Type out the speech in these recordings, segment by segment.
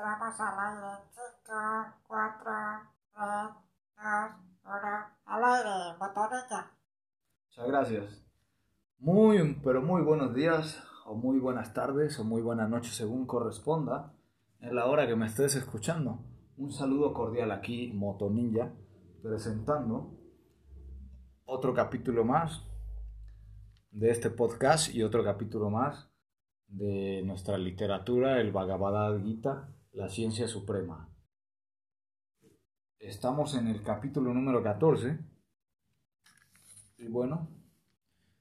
Entramos al aire. 5, 4, 3, 2, 1. Al aire, botonilla. Muchas gracias. Muy, pero muy buenos días, o muy buenas tardes, o muy buenas noches, según corresponda, en la hora que me estés escuchando. Un saludo cordial aquí, Motonilla, presentando otro capítulo más de este podcast y otro capítulo más de nuestra literatura, el Bhagavad Gita, la ciencia suprema. Estamos en el capítulo número 14. Y bueno,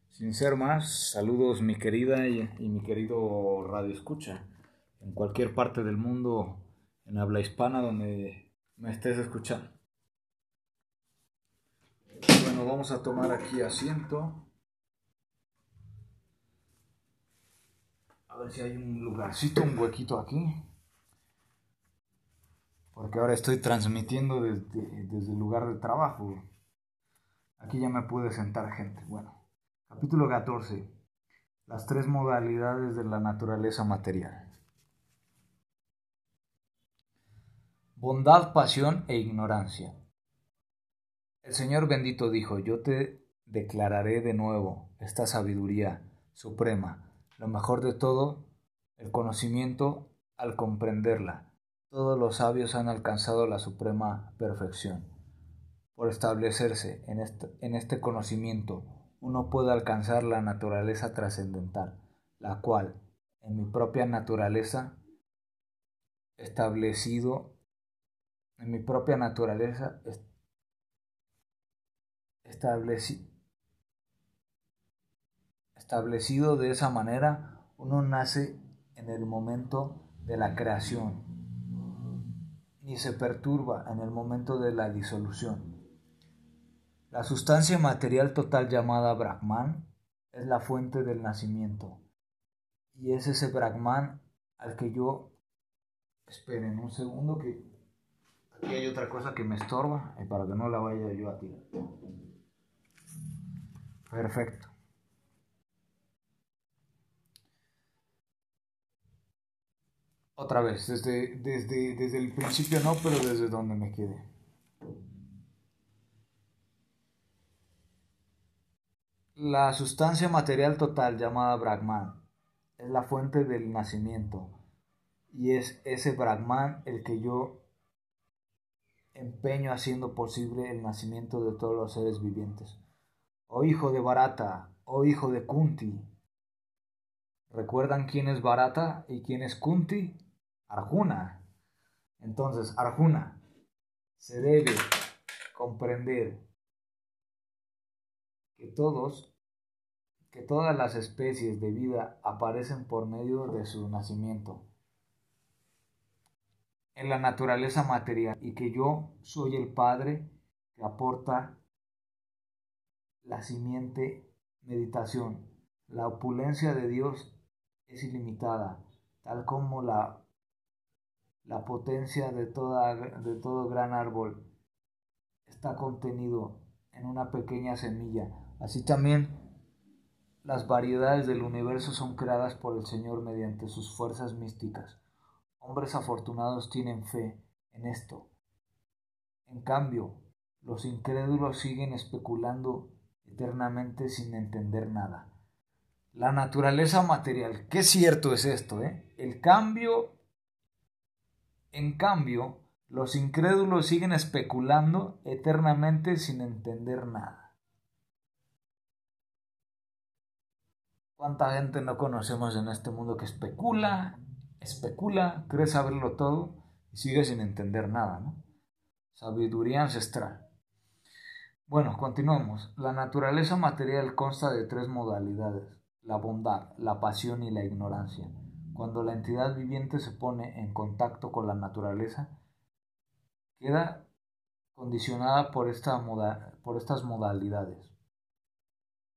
sin ser más, saludos mi querida y, y mi querido Radio Escucha, en cualquier parte del mundo en habla hispana donde me estés escuchando. Bueno, vamos a tomar aquí asiento. A ver si hay un lugarcito, un huequito aquí. Porque ahora estoy transmitiendo desde, desde el lugar de trabajo. Aquí ya me puede sentar gente. Bueno, capítulo 14. Las tres modalidades de la naturaleza material. Bondad, pasión e ignorancia. El Señor bendito dijo, yo te declararé de nuevo esta sabiduría suprema lo mejor de todo, el conocimiento al comprenderla. Todos los sabios han alcanzado la suprema perfección. Por establecerse en este, en conocimiento, uno puede alcanzar la naturaleza trascendental, la cual, en mi propia naturaleza, establecido, en mi propia naturaleza, establecido de esa manera, uno nace en el momento de la creación, ni se perturba en el momento de la disolución. La sustancia material total llamada Brahman es la fuente del nacimiento, y es ese Brahman al que yo... Esperen un segundo que aquí hay otra cosa que me estorba y para que no la vaya yo a tirar. Perfecto. Otra vez, desde, desde, desde el principio no, pero desde donde me quedé. La sustancia material total llamada Brahman es la fuente del nacimiento y es ese Brahman el que yo empeño haciendo posible el nacimiento de todos los seres vivientes. Oh hijo de Barata, oh hijo de Kunti. ¿Recuerdan quién es Barata y quién es Kunti? Arjuna. Entonces, Arjuna, se debe comprender que todos, que todas las especies de vida aparecen por medio de su nacimiento en la naturaleza material y que yo soy el Padre que aporta la simiente meditación. La opulencia de Dios es ilimitada, tal como la la potencia de, toda, de todo gran árbol está contenido en una pequeña semilla. Así también las variedades del universo son creadas por el Señor mediante sus fuerzas místicas. Hombres afortunados tienen fe en esto. En cambio, los incrédulos siguen especulando eternamente sin entender nada. La naturaleza material, qué cierto es esto, ¿eh? El cambio en cambio, los incrédulos siguen especulando eternamente sin entender nada. ¿Cuánta gente no conocemos en este mundo que especula, especula, cree saberlo todo y sigue sin entender nada? ¿no? Sabiduría ancestral. Bueno, continuamos. La naturaleza material consta de tres modalidades, la bondad, la pasión y la ignorancia. Cuando la entidad viviente se pone en contacto con la naturaleza, queda condicionada por, por estas modalidades.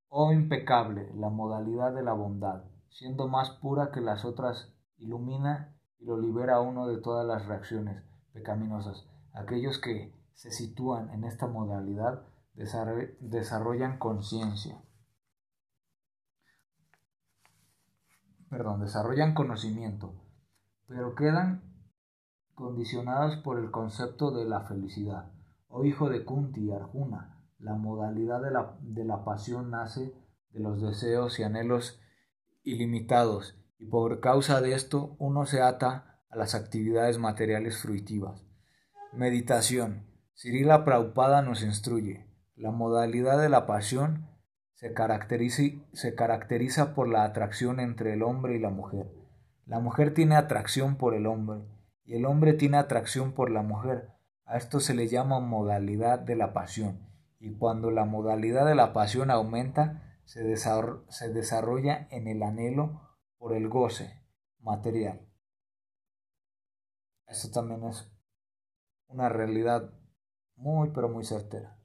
Oh impecable, la modalidad de la bondad, siendo más pura que las otras, ilumina y lo libera a uno de todas las reacciones pecaminosas. Aquellos que se sitúan en esta modalidad desarrollan conciencia. Perdón, desarrollan conocimiento, pero quedan condicionados por el concepto de la felicidad. Oh hijo de Kunti y Arjuna, la modalidad de la, de la pasión nace de los deseos y anhelos ilimitados, y por causa de esto uno se ata a las actividades materiales fruitivas. Meditación. Sirila Praupada nos instruye. La modalidad de la pasión se caracteriza, se caracteriza por la atracción entre el hombre y la mujer. La mujer tiene atracción por el hombre y el hombre tiene atracción por la mujer. A esto se le llama modalidad de la pasión. Y cuando la modalidad de la pasión aumenta, se, desarrolla en el anhelo por el goce material. Esto también es una realidad muy pero muy certera.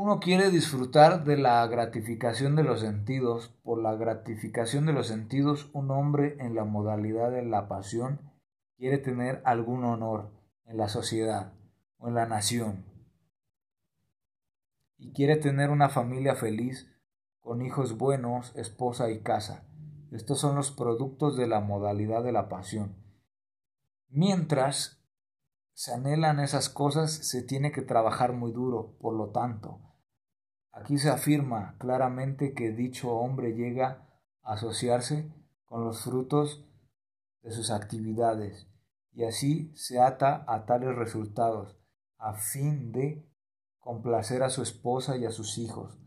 Uno quiere disfrutar de la gratificación de los sentidos. Por la gratificación de los sentidos, un hombre en la modalidad de la pasión quiere tener algún honor en la sociedad o en la nación y quiere tener una familia feliz, con hijos buenos, esposa y casa. Estos son los productos de la modalidad de la pasión. Mientras se anhelan esas cosas, se tiene que trabajar muy duro, por lo tanto. Aquí se afirma claramente que dicho hombre llega a asociarse con los frutos de sus actividades y así se ata a tales resultados a fin de complacer a su esposa y a sus hijos,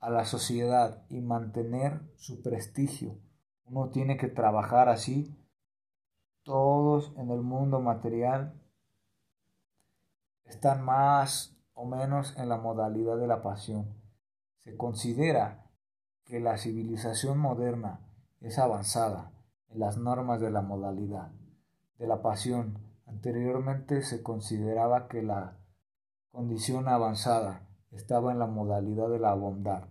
a la sociedad y mantener su prestigio. Uno tiene que trabajar así. Todos en el mundo material están más o menos en la modalidad de la pasión. Se considera que la civilización moderna es avanzada en las normas de la modalidad de la pasión. Anteriormente se consideraba que la condición avanzada estaba en la modalidad de la bondad.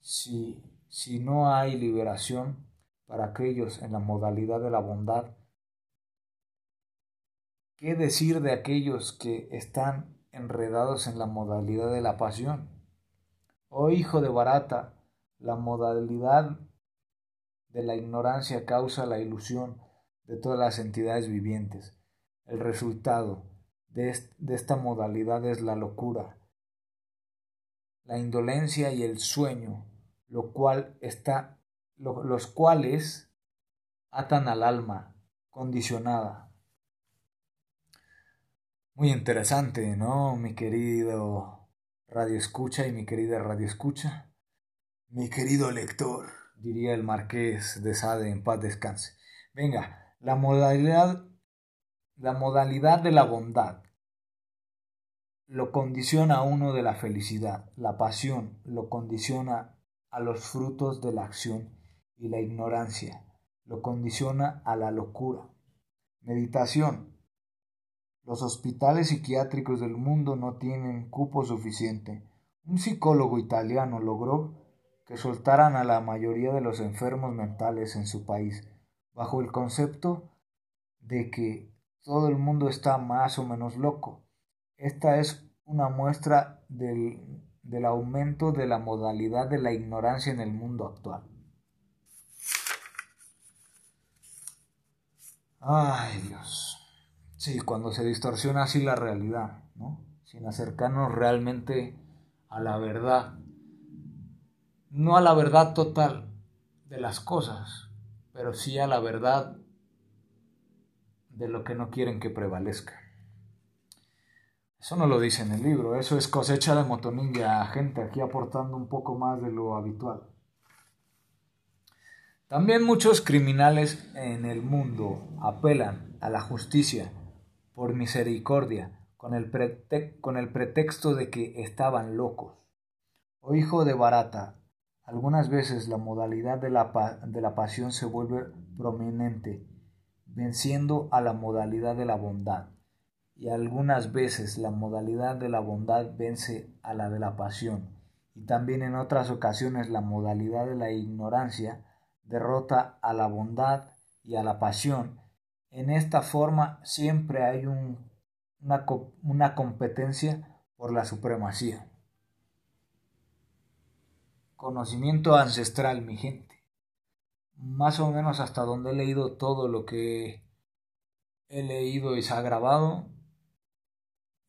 Si, si no hay liberación para aquellos en la modalidad de la bondad, ¿qué decir de aquellos que están enredados en la modalidad de la pasión? Oh hijo de barata, la modalidad de la ignorancia causa la ilusión de todas las entidades vivientes. El resultado de, esta modalidad es la locura, la indolencia y el sueño, lo cual está, los cuales atan al alma condicionada. Muy interesante, ¿no? Mi querido radio escucha y mi querida radio escucha. Mi querido lector, diría el marqués de Sade en paz descanse. Venga, la modalidad la modalidad de la bondad lo condiciona a uno de la felicidad, la pasión lo condiciona a los frutos de la acción y la ignorancia lo condiciona a la locura. Meditación. Los hospitales psiquiátricos del mundo no tienen cupo suficiente. Un psicólogo italiano logró que soltaran a la mayoría de los enfermos mentales en su país, bajo el concepto de que todo el mundo está más o menos loco. Esta es una muestra del, del aumento de la modalidad de la ignorancia en el mundo actual. Ay Dios. Sí, cuando se distorsiona así la realidad, ¿no? Sin acercarnos realmente a la verdad. No a la verdad total de las cosas, pero sí a la verdad de lo que no quieren que prevalezca. Eso no lo dice en el libro, eso es cosecha de motonilla, gente aquí aportando un poco más de lo habitual. También muchos criminales en el mundo apelan a la justicia por misericordia con el, con el pretexto de que estaban locos. Oh hijo de barata, algunas veces la modalidad de la, de la pasión se vuelve prominente venciendo a la modalidad de la bondad, y algunas veces la modalidad de la bondad vence a la de la pasión, y también en otras ocasiones la modalidad de la ignorancia derrota a la bondad y a la pasión. En esta forma siempre hay un, una, una competencia por la supremacía. Conocimiento ancestral, mi gente más o menos hasta donde he leído todo lo que he leído y se ha grabado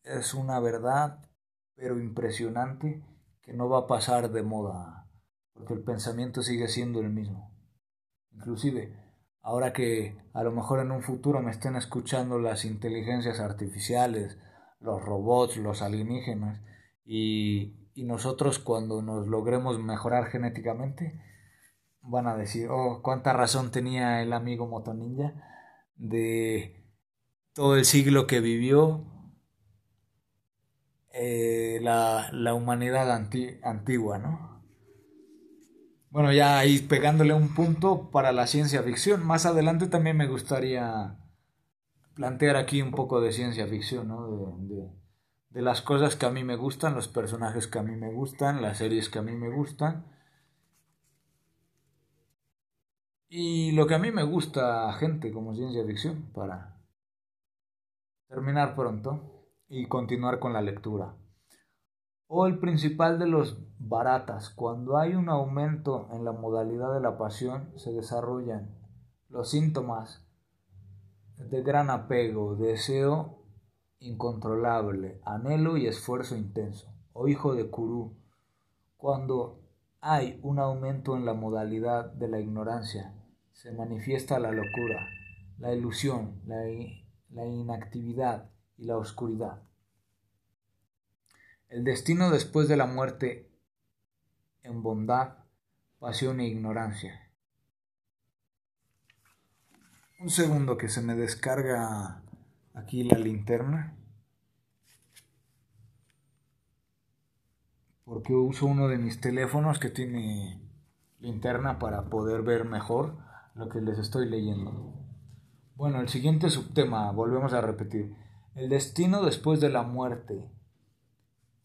es una verdad, pero impresionante, que no va a pasar de moda, porque el pensamiento sigue siendo el mismo. Inclusive, ahora que a lo mejor en un futuro me estén escuchando las inteligencias artificiales, los robots, los alienígenas, y, y nosotros cuando nos logremos mejorar genéticamente, van a decir, oh, cuánta razón tenía el amigo Motoninja de todo el siglo que vivió eh, la, la, humanidad antigua, ¿no? Bueno, ya ahí pegándole un punto para la ciencia ficción. Más adelante también me gustaría plantear aquí un poco de ciencia ficción, ¿no? De, de las cosas que a mí me gustan, los personajes que a mí me gustan, las series que a mí me gustan. Y lo que a mí me gusta, gente, como ciencia ficción, para terminar pronto y continuar con la lectura. O el principal de los baratas, cuando hay un aumento en la modalidad de la pasión, se desarrollan los síntomas de gran apego, deseo incontrolable, anhelo y esfuerzo intenso. O hijo de Kurú, cuando hay un aumento en la modalidad de la ignorancia, se manifiesta la locura, la ilusión, la, la inactividad y la oscuridad. El destino después de la muerte en bondad, pasión e ignorancia. Un segundo que se me descarga aquí la linterna. Porque uso uno de mis teléfonos que tiene linterna para poder ver mejor lo que les estoy leyendo. Bueno, el siguiente subtema, volvemos a repetir. El destino después de la muerte.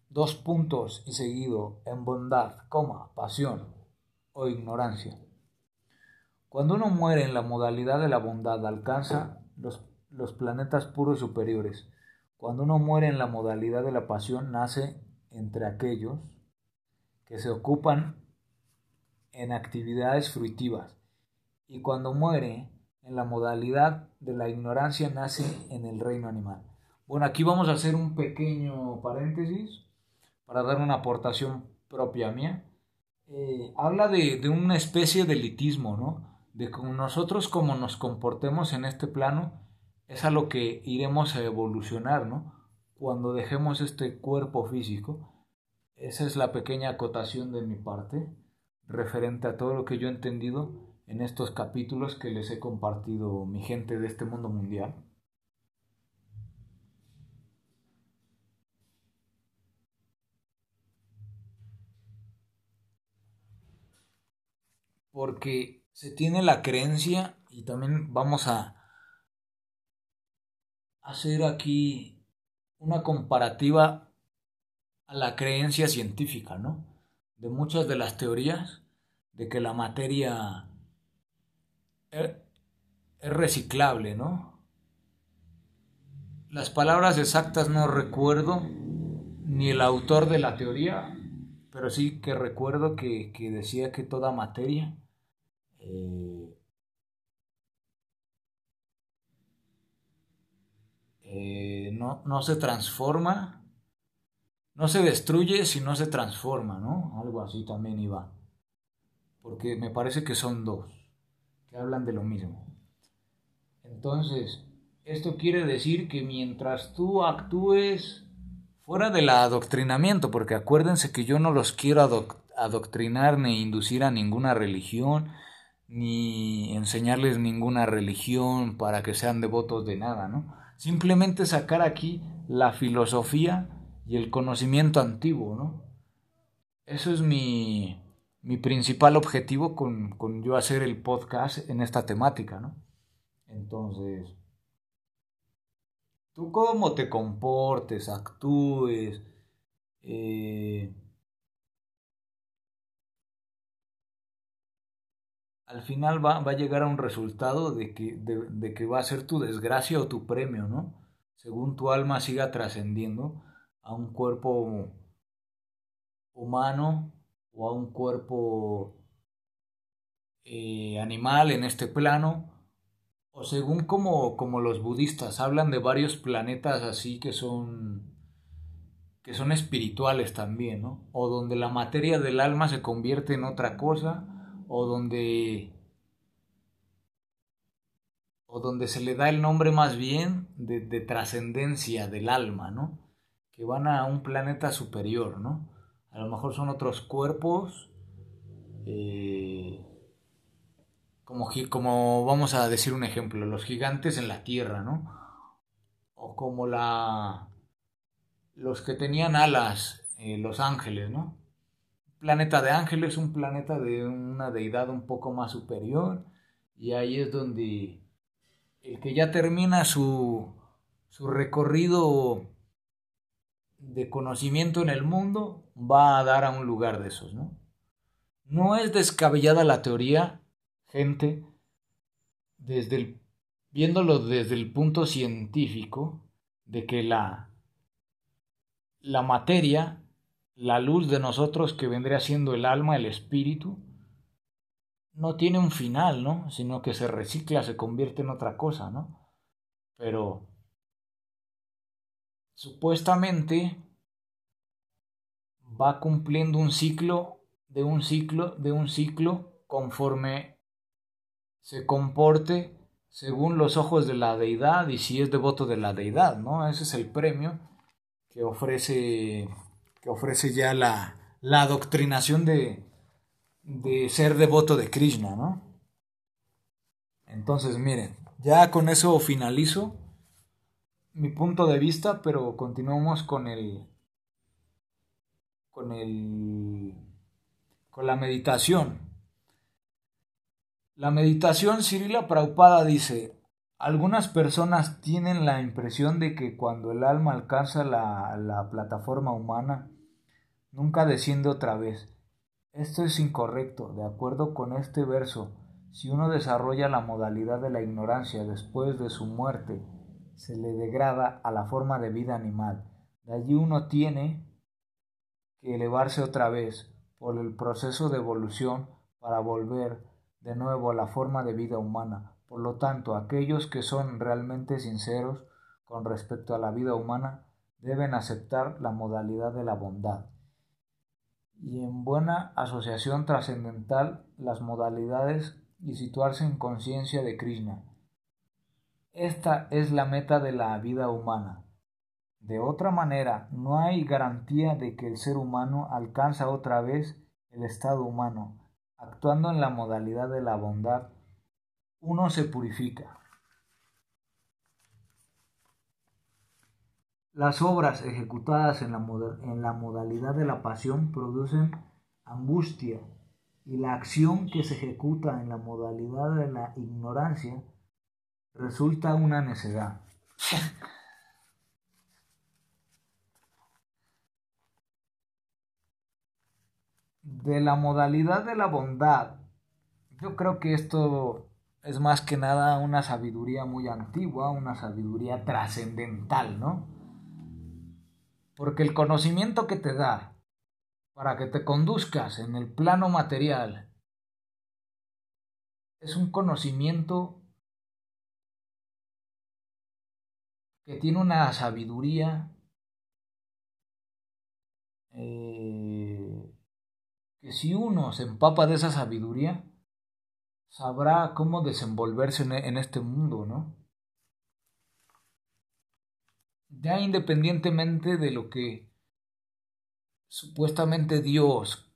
Dos puntos y seguido en bondad, coma, pasión o ignorancia. Cuando uno muere en la modalidad de la bondad alcanza los, los planetas puros superiores. Cuando uno muere en la modalidad de la pasión nace entre aquellos que se ocupan en actividades fruitivas. Y cuando muere en la modalidad de la ignorancia nace en el reino animal. Bueno, aquí vamos a hacer un pequeño paréntesis para dar una aportación propia mía. Eh, habla de, de, una especie de elitismo, ¿no? De que nosotros como nos comportemos en este plano es a lo que iremos a evolucionar, ¿no? Cuando dejemos este cuerpo físico. Esa es la pequeña acotación de mi parte referente a todo lo que yo he entendido en estos capítulos que les he compartido mi gente de este mundo mundial. Porque se tiene la creencia y también vamos a hacer aquí una comparativa a la creencia científica, ¿no? De muchas de las teorías de que la materia es reciclable, ¿no? Las palabras exactas no recuerdo, ni el autor de la teoría, pero sí que recuerdo que, decía que toda materia eh, eh, no, no se transforma, no se destruye si no se transforma, ¿no? Algo así también iba. Porque me parece que son dos que hablan de lo mismo. Entonces, esto quiere decir que mientras tú actúes fuera del adoctrinamiento, porque acuérdense que yo no los quiero adoctrinar ni inducir a ninguna religión, ni enseñarles ninguna religión para que sean devotos de nada, ¿no? Simplemente sacar aquí la filosofía y el conocimiento antiguo, ¿no? Eso es mi, mi principal objetivo con, con, yo hacer el podcast en esta temática, ¿no? Entonces, tú cómo te comportes, actúes, eh, al final va, va, a llegar a un resultado de que, de, que va a ser tu desgracia o tu premio, ¿no? Según tu alma siga trascendiendo a un cuerpo humano o a un cuerpo eh, animal en este plano o según como, como los budistas hablan de varios planetas así que son que son espirituales también, ¿no? O donde la materia del alma se convierte en otra cosa, o donde o donde se le da el nombre más bien de, de trascendencia del alma, ¿no? Que van a un planeta superior, ¿no? A lo mejor son otros cuerpos, eh, como, como vamos a decir un ejemplo, los gigantes en la Tierra, ¿no? O como la, los que tenían alas, eh, los ángeles, ¿no? Planeta de ángeles, un planeta de una deidad un poco más superior, y ahí es donde el que ya termina su, su recorrido de conocimiento en el mundo va a dar a un lugar de esos, ¿no? No es descabellada la teoría, gente, desde el, viéndolo desde el punto científico, de que la, la materia, la luz de nosotros que vendría siendo el alma, el espíritu, no tiene un final, ¿no? Sino que se recicla, se convierte en otra cosa, ¿no? Pero supuestamente va cumpliendo un ciclo de un ciclo de un ciclo conforme se comporte según los ojos de la deidad y si es devoto de la deidad, ¿no? Ese es el premio que ofrece que ofrece ya la, la adoctrinación de, de ser devoto de Krishna, ¿no? Entonces, miren, ya con eso finalizo mi punto de vista, pero continuamos con el con el con la meditación. La meditación, Cirila Praupada dice, algunas personas tienen la impresión de que cuando el alma alcanza la, la plataforma humana, nunca desciende otra vez esto es incorrecto. De acuerdo con este verso, si uno desarrolla la modalidad de la ignorancia después de su muerte, se le degrada a la forma de vida animal. De allí uno tiene que elevarse otra vez por el proceso de evolución para volver de nuevo a la forma de vida humana. Por lo tanto, aquellos que son realmente sinceros con respecto a la vida humana deben aceptar la modalidad de la bondad y en buena asociación trascendental las modalidades y situarse en conciencia de Krishna. Esta es la meta de la vida humana. De otra manera, no hay garantía de que el ser humano alcanza otra vez el estado humano. Actuando en la modalidad de la bondad, uno se purifica. Las obras ejecutadas en la, en la modalidad de la pasión producen angustia y la acción que se ejecuta en la modalidad de la ignorancia resulta una necedad. de la modalidad de la bondad, yo creo que esto es más que nada una sabiduría muy antigua, una sabiduría trascendental, ¿no? Porque el conocimiento que te da para que te conduzcas en el plano material es un conocimiento que tiene una sabiduría eh, que si uno se empapa de esa sabiduría, sabrá cómo desenvolverse en este mundo, ¿no? ya independientemente de lo que supuestamente Dios,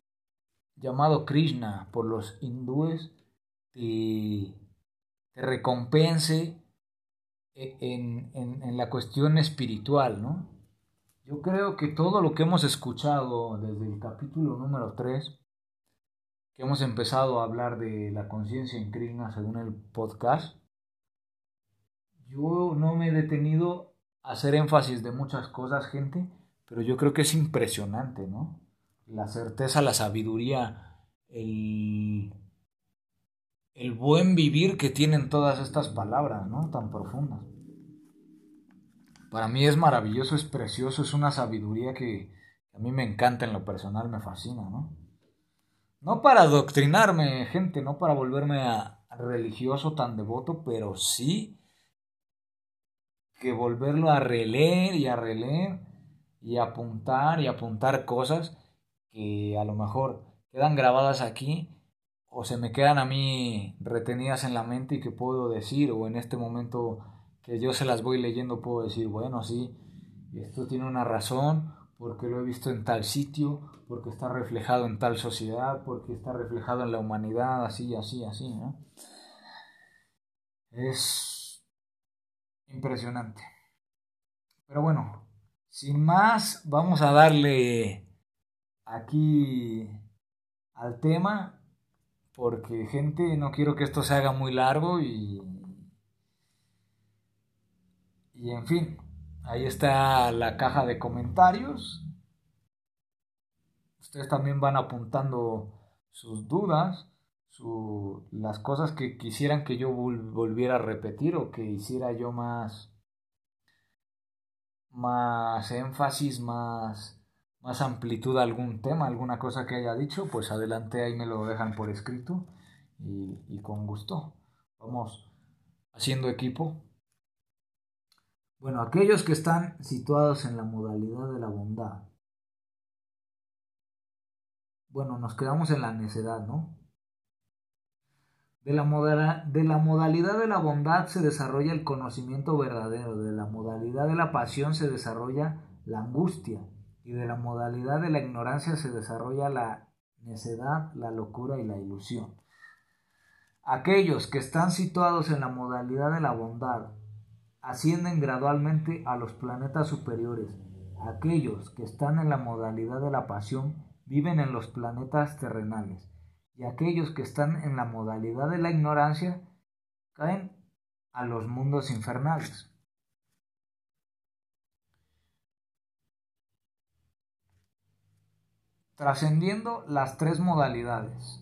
llamado Krishna por los hindúes, te, recompense e, en, en, la cuestión espiritual, ¿no? Yo creo que todo lo que hemos escuchado desde el capítulo número 3, que hemos empezado a hablar de la conciencia en Krishna según el podcast, yo no me he detenido hacer énfasis de muchas cosas, gente, pero yo creo que es impresionante, ¿no? La certeza, la sabiduría, el, el buen vivir que tienen todas estas palabras, ¿no? Tan profundas. Para mí es maravilloso, es precioso, es una sabiduría que a mí me encanta en lo personal, me fascina, ¿no? No para adoctrinarme, gente, no para volverme a, religioso, tan devoto, pero sí que volverlo a releer y a releer y apuntar y apuntar cosas que a lo mejor quedan grabadas aquí o se me quedan a mí retenidas en la mente y que puedo decir o en este momento que yo se las voy leyendo puedo decir, bueno, sí, esto tiene una razón porque lo he visto en tal sitio, porque está reflejado en tal sociedad, porque está reflejado en la humanidad, así, así, así, ¿no? Es impresionante. Pero bueno, sin más, vamos a darle aquí al tema, porque gente, no quiero que esto se haga muy largo y... Y en fin, ahí está la caja de comentarios. Ustedes también van apuntando sus dudas, las cosas que quisieran que yo volviera a repetir o que hiciera yo más, más énfasis, más, más amplitud a algún tema, alguna cosa que haya dicho, pues adelante ahí me lo dejan por escrito y, y con gusto. Vamos haciendo equipo. Bueno, aquellos que están situados en la modalidad de la bondad. Bueno, nos quedamos en la necedad, ¿no? De la, de la, modalidad de la bondad se desarrolla el conocimiento verdadero, de la modalidad de la pasión se desarrolla la angustia y de la modalidad de la ignorancia se desarrolla la necedad, la locura y la ilusión. Aquellos que están situados en la modalidad de la bondad ascienden gradualmente a los planetas superiores. Aquellos que están en la modalidad de la pasión viven en los planetas terrenales y aquellos que están en la modalidad de la ignorancia caen a los mundos infernales. Trascendiendo las tres modalidades.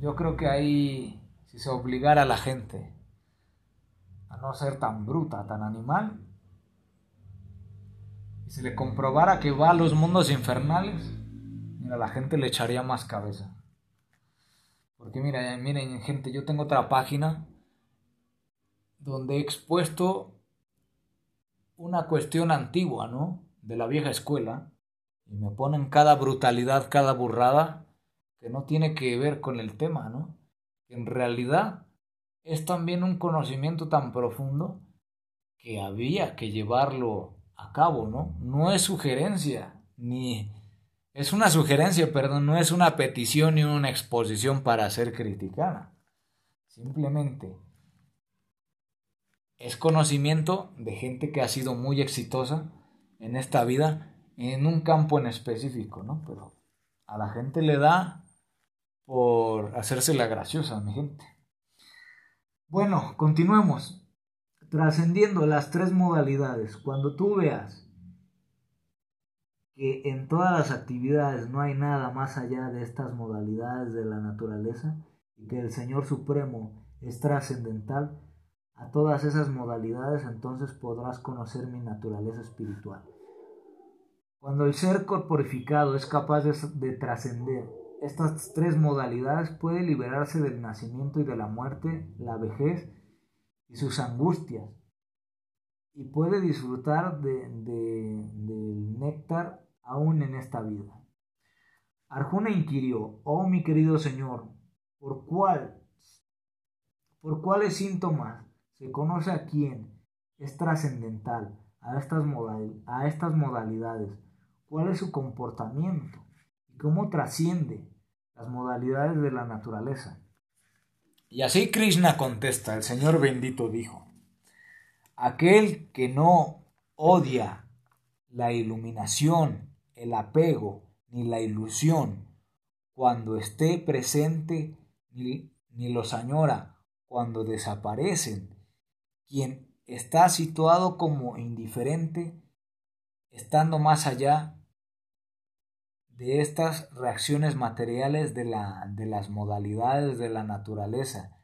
Yo creo que ahí, si se obligara a la gente no ser tan bruta, tan animal, y se le comprobara que va a los mundos infernales, mira, la gente le echaría más cabeza. Porque mira, miren gente, yo tengo otra página donde he expuesto una cuestión antigua, ¿no? De la vieja escuela. Y me ponen cada brutalidad, cada burrada que no tiene que ver con el tema, ¿no? En realidad es también un conocimiento tan profundo que había que llevarlo a cabo, ¿no? No es sugerencia, ni es una sugerencia, perdón, no es una petición ni una exposición para ser criticada. Simplemente es conocimiento de gente que ha sido muy exitosa en esta vida en un campo en específico, ¿no? Pero a la gente le da por hacerse la graciosa, mi gente. Bueno, continuemos. Trascendiendo las tres modalidades, cuando tú veas que en todas las actividades no hay nada más allá de estas modalidades de la naturaleza y que el Señor Supremo es trascendental, a todas esas modalidades entonces podrás conocer mi naturaleza espiritual. Cuando el ser corporificado es capaz de, de trascender estas tres modalidades, puede liberarse del nacimiento y de la muerte, la vejez y sus angustias, y puede disfrutar de, del néctar aún en esta vida. Arjuna inquirió, oh mi querido Señor, ¿por cuál, por cuáles síntomas se conoce a quién es trascendental a a estas modalidades? ¿Cuál es su comportamiento? ¿Y cómo trasciende las modalidades de la naturaleza? Y así Krishna contesta, el Señor bendito dijo, aquel que no odia la iluminación el apego ni la ilusión cuando esté presente ni, ni los añora cuando desaparecen. Quien está situado como indiferente, estando más allá de estas reacciones materiales de, la, de las modalidades de la naturaleza,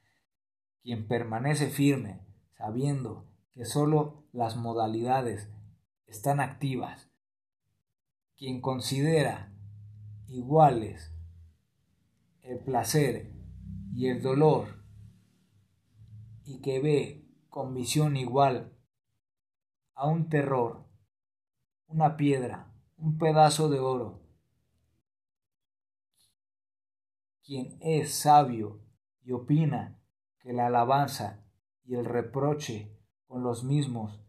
quien permanece firme, sabiendo que sólo las modalidades están activas quien considera iguales el placer y el dolor y que ve con visión igual a un terror, una piedra, un pedazo de oro. Quien es sabio y opina que la alabanza y el reproche con los mismos,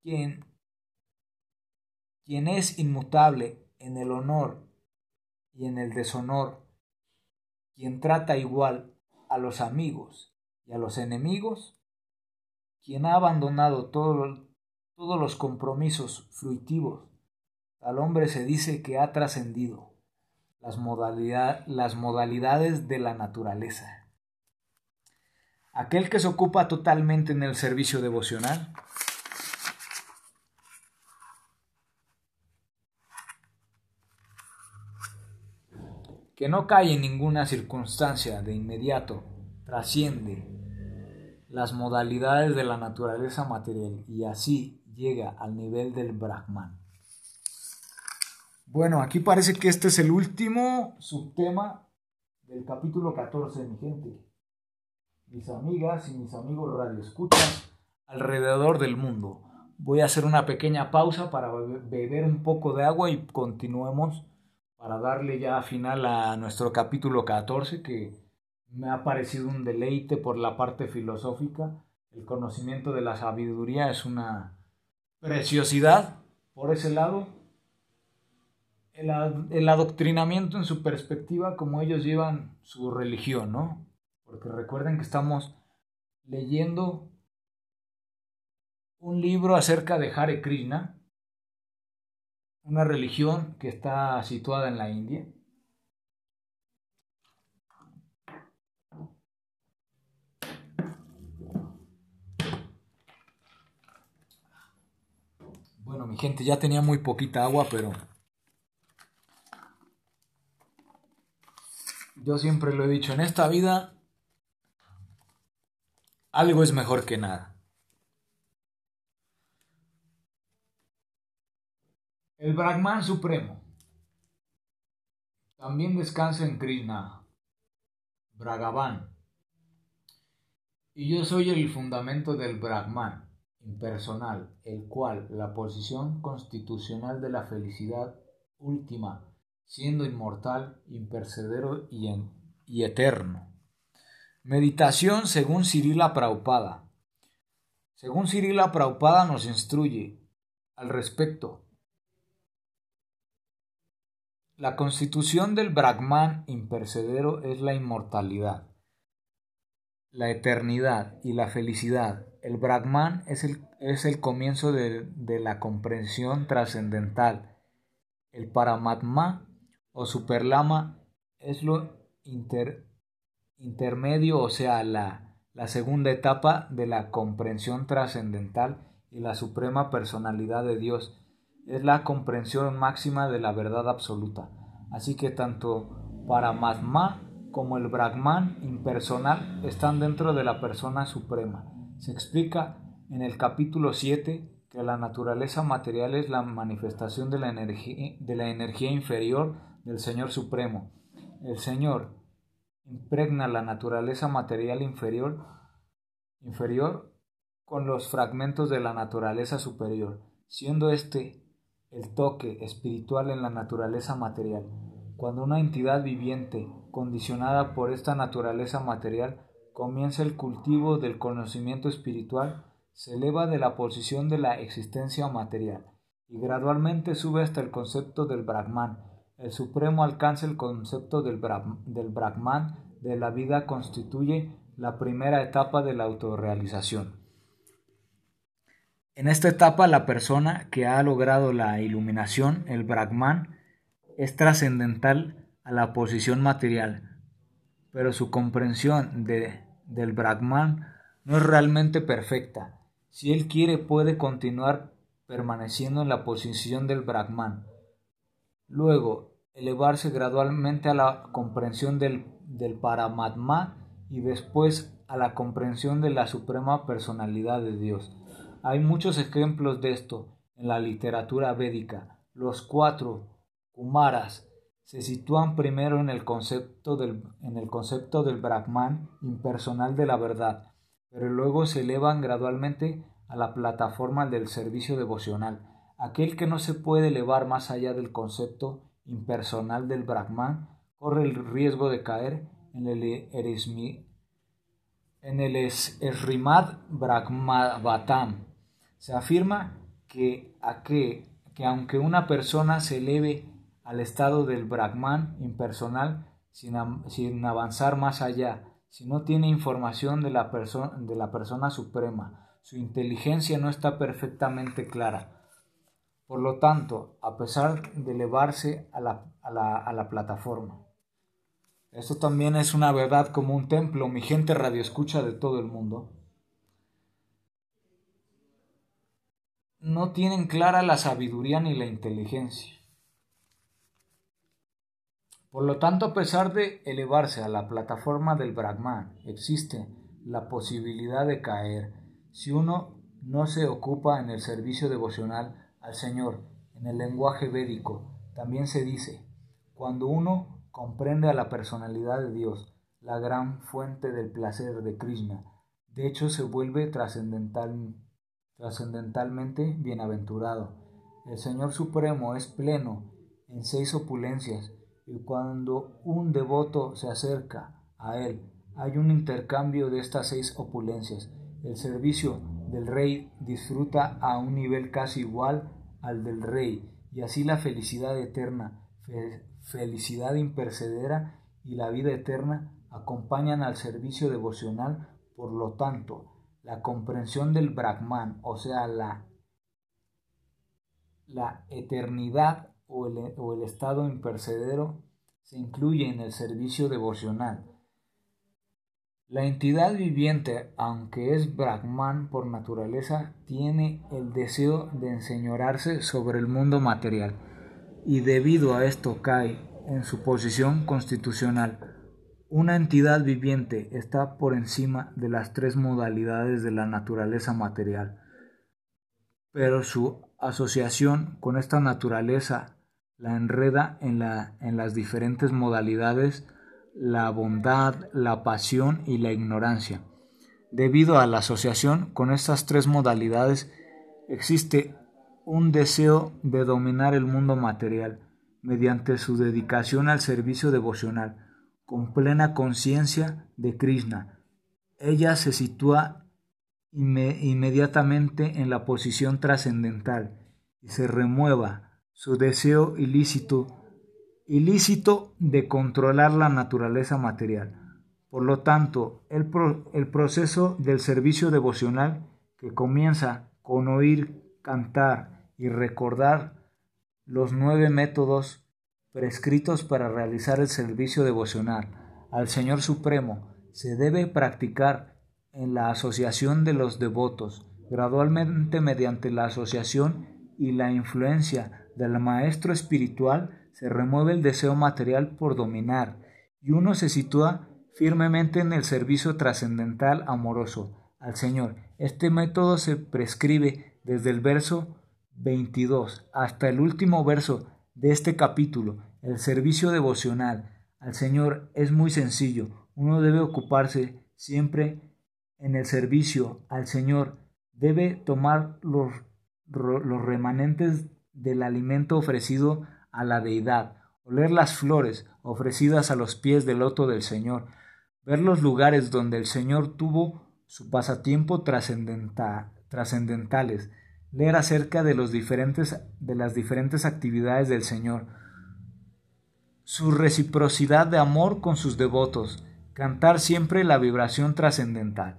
quien, quien es inmutable en el honor y en el deshonor, quien trata igual a los amigos y a los enemigos, quien ha abandonado todos los compromisos fruitivos, al hombre se dice que ha trascendido las, modalidades de la naturaleza. Aquel que se ocupa totalmente en el servicio devocional que no cae en ninguna circunstancia de inmediato, trasciende las modalidades de la naturaleza material y así llega al nivel del Brahman. Bueno, aquí parece que este es el último subtema del capítulo 14, mi gente. Mis amigas y mis amigos radioescuchas alrededor del mundo. Voy a hacer una pequeña pausa para beber un poco de agua y continuemos para darle ya final a nuestro capítulo 14, que me ha parecido un deleite por la parte filosófica. El conocimiento de la sabiduría es una preciosidad por ese lado. El, adoctrinamiento en su perspectiva, como ellos llevan su religión, ¿no? Porque recuerden que estamos leyendo un libro acerca de Hare Krishna, una religión que está situada en la India. Bueno, mi gente, ya tenía muy poquita agua, pero yo siempre lo he dicho, en esta vida algo es mejor que nada. El Brahman Supremo también descansa en Krishna, Bragavan. Y yo soy el fundamento del Brahman impersonal, el cual la posición constitucional de la felicidad última, siendo inmortal, impercedero y, y eterno. Meditación según Cirila Praupada. Según Cirila Praupada nos instruye al respecto la constitución del Brahman impercedero es la inmortalidad, la eternidad y la felicidad. El Brahman es el, es el comienzo de, la comprensión trascendental. El Paramatma o Superlama es lo intermedio, o sea, la, la segunda etapa de la comprensión trascendental y la suprema personalidad de Dios es la comprensión máxima de la verdad absoluta. Así que tanto Paramatma como el Brahman impersonal están dentro de la persona suprema. Se explica en el capítulo 7 que la naturaleza material es la manifestación de la energía, de la energía inferior del Señor Supremo. El Señor impregna la naturaleza material inferior, inferior con los fragmentos de la naturaleza superior, siendo este el toque espiritual en la naturaleza material. Cuando una entidad viviente, condicionada por esta naturaleza material, comienza el cultivo del conocimiento espiritual, se eleva de la posición de la existencia material y gradualmente sube hasta el concepto del Brahman. El Supremo alcanza el concepto del, del Brahman de la vida constituye la primera etapa de la autorrealización. En esta etapa la persona que ha logrado la iluminación, el Brahman, es trascendental a la posición material, pero su comprensión de, del Brahman no es realmente perfecta. Si él quiere puede continuar permaneciendo en la posición del Brahman. Luego, elevarse gradualmente a la comprensión del, del Paramatma y después a la comprensión de la suprema personalidad de Dios. Hay muchos ejemplos de esto en la literatura védica. Los cuatro Kumaras se sitúan primero en el concepto del, en el concepto del Brahman impersonal de la verdad, pero luego se elevan gradualmente a la plataforma del servicio devocional. Aquel que no se puede elevar más allá del concepto impersonal del Brahman corre el riesgo de caer en el, erismi, en el Esrimad Brahmavatam. Se afirma que, a que, que aunque una persona se eleve al estado del Brahman impersonal sin, sin avanzar más allá, si no tiene información de la, de la persona suprema, su inteligencia no está perfectamente clara. Por lo tanto, a pesar de elevarse a la, plataforma. Esto también es una verdad como un templo, mi gente radioescucha de todo el mundo. No tienen clara la sabiduría ni la inteligencia. Por lo tanto, a pesar de elevarse a la plataforma del Brahman, existe la posibilidad de caer si uno no se ocupa en el servicio devocional al Señor. En el lenguaje védico también se dice, cuando uno comprende a la personalidad de Dios, la gran fuente del placer de Krishna, de hecho se vuelve trascendental, trascendentalmente bienaventurado. El Señor Supremo es pleno en seis opulencias y cuando un devoto se acerca a Él, hay un intercambio de estas seis opulencias. El servicio del Rey disfruta a un nivel casi igual al del Rey, y así la felicidad eterna, felicidad impercedera y la vida eterna acompañan al servicio devocional, por lo tanto, la comprensión del Brahman, o sea, la, la eternidad o el, o el estado impercedero, se incluye en el servicio devocional. La entidad viviente, aunque es Brahman por naturaleza, tiene el deseo de enseñorarse sobre el mundo material y debido a esto cae en su posición constitucional. Una entidad viviente está por encima de las tres modalidades de la naturaleza material, pero su asociación con esta naturaleza la enreda en, la, en las diferentes modalidades la bondad, la pasión y la ignorancia. Debido a la asociación con estas tres modalidades, existe un deseo de dominar el mundo material mediante su dedicación al servicio devocional, con plena conciencia de Krishna. Ella se sitúa inmediatamente en la posición trascendental y se remueva su deseo ilícito ilícito de controlar la naturaleza material. Por lo tanto, el, el proceso del servicio devocional que comienza con oír, cantar y recordar los nueve métodos prescritos para realizar el servicio devocional al Señor Supremo se debe practicar en la asociación de los devotos, gradualmente mediante la asociación y la influencia del Maestro Espiritual se remueve el deseo material por dominar y uno se sitúa firmemente en el servicio trascendental amoroso al Señor. Este método se prescribe desde el verso 22 hasta el último verso de este capítulo. El servicio devocional al Señor es muy sencillo. Uno debe ocuparse siempre en el servicio al Señor. Debe tomar los, los remanentes del alimento ofrecido a la deidad, oler las flores ofrecidas a los pies del loto del Señor, ver los lugares donde el Señor tuvo su pasatiempo trascendentales, leer acerca de, los diferentes, de las diferentes actividades del Señor, su reciprocidad de amor con sus devotos, cantar siempre la vibración trascendental.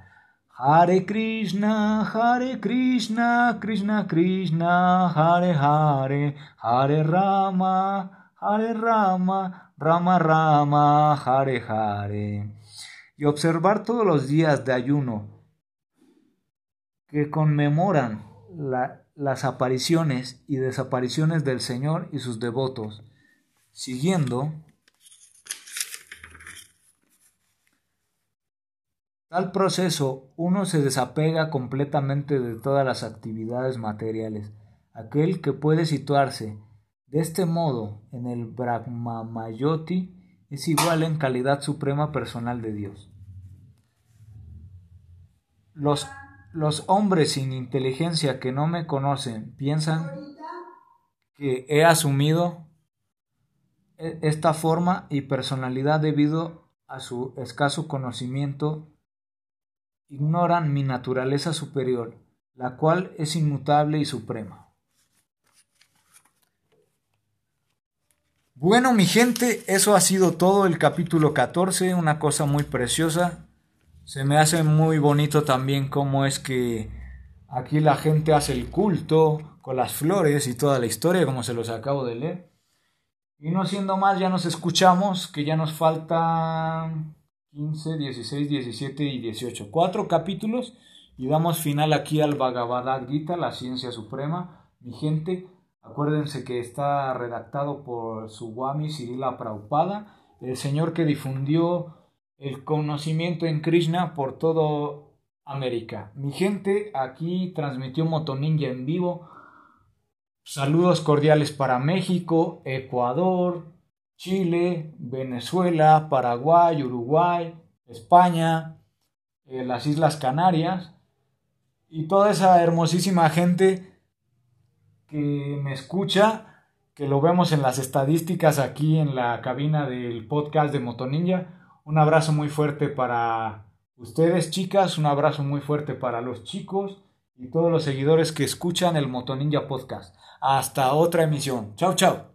Hare Krishna, Hare Krishna, Krishna Krishna, Hare Hare, Hare Rama, Hare Rama, Rama Rama, Hare Hare. Y observar todos los días de ayuno que conmemoran las apariciones y desapariciones del Señor y sus devotos, siguiendo tal proceso uno se desapega completamente de todas las actividades materiales. Aquel que puede situarse De este modo, en el Brahmamayoti es igual en calidad suprema personal de Dios. Los, los hombres sin inteligencia que no me conocen piensan que he asumido e, esta forma y personalidad debido a su escaso conocimiento, ignoran mi naturaleza superior, la cual es inmutable y suprema. Bueno, mi gente, eso ha sido todo el capítulo 14, una cosa muy preciosa. Se me hace muy bonito también cómo es que aquí la gente hace el culto con las flores y toda la historia, como se los acabo de leer. Y no siendo más, ya nos escuchamos, que ya nos faltan 15, 16, 17 y 18. Cuatro capítulos y damos final aquí al Bhagavad Gita, la ciencia suprema. Mi gente, acuérdense que está redactado por Swami Sirila Prabhupada, el señor que difundió el conocimiento en Krishna por todo América. Mi gente, aquí transmitió Motoninja en vivo Saludos cordiales para México, Ecuador, Chile, Venezuela, Paraguay, Uruguay, España, eh, las Islas Canarias y toda esa hermosísima gente que me escucha, que lo vemos en las estadísticas aquí en la cabina del podcast de Motoninja. Un abrazo muy fuerte para ustedes chicas, un abrazo muy fuerte para los chicos y todos los seguidores que escuchan el Motoninja Podcast. Hasta otra emisión. Chao, chao.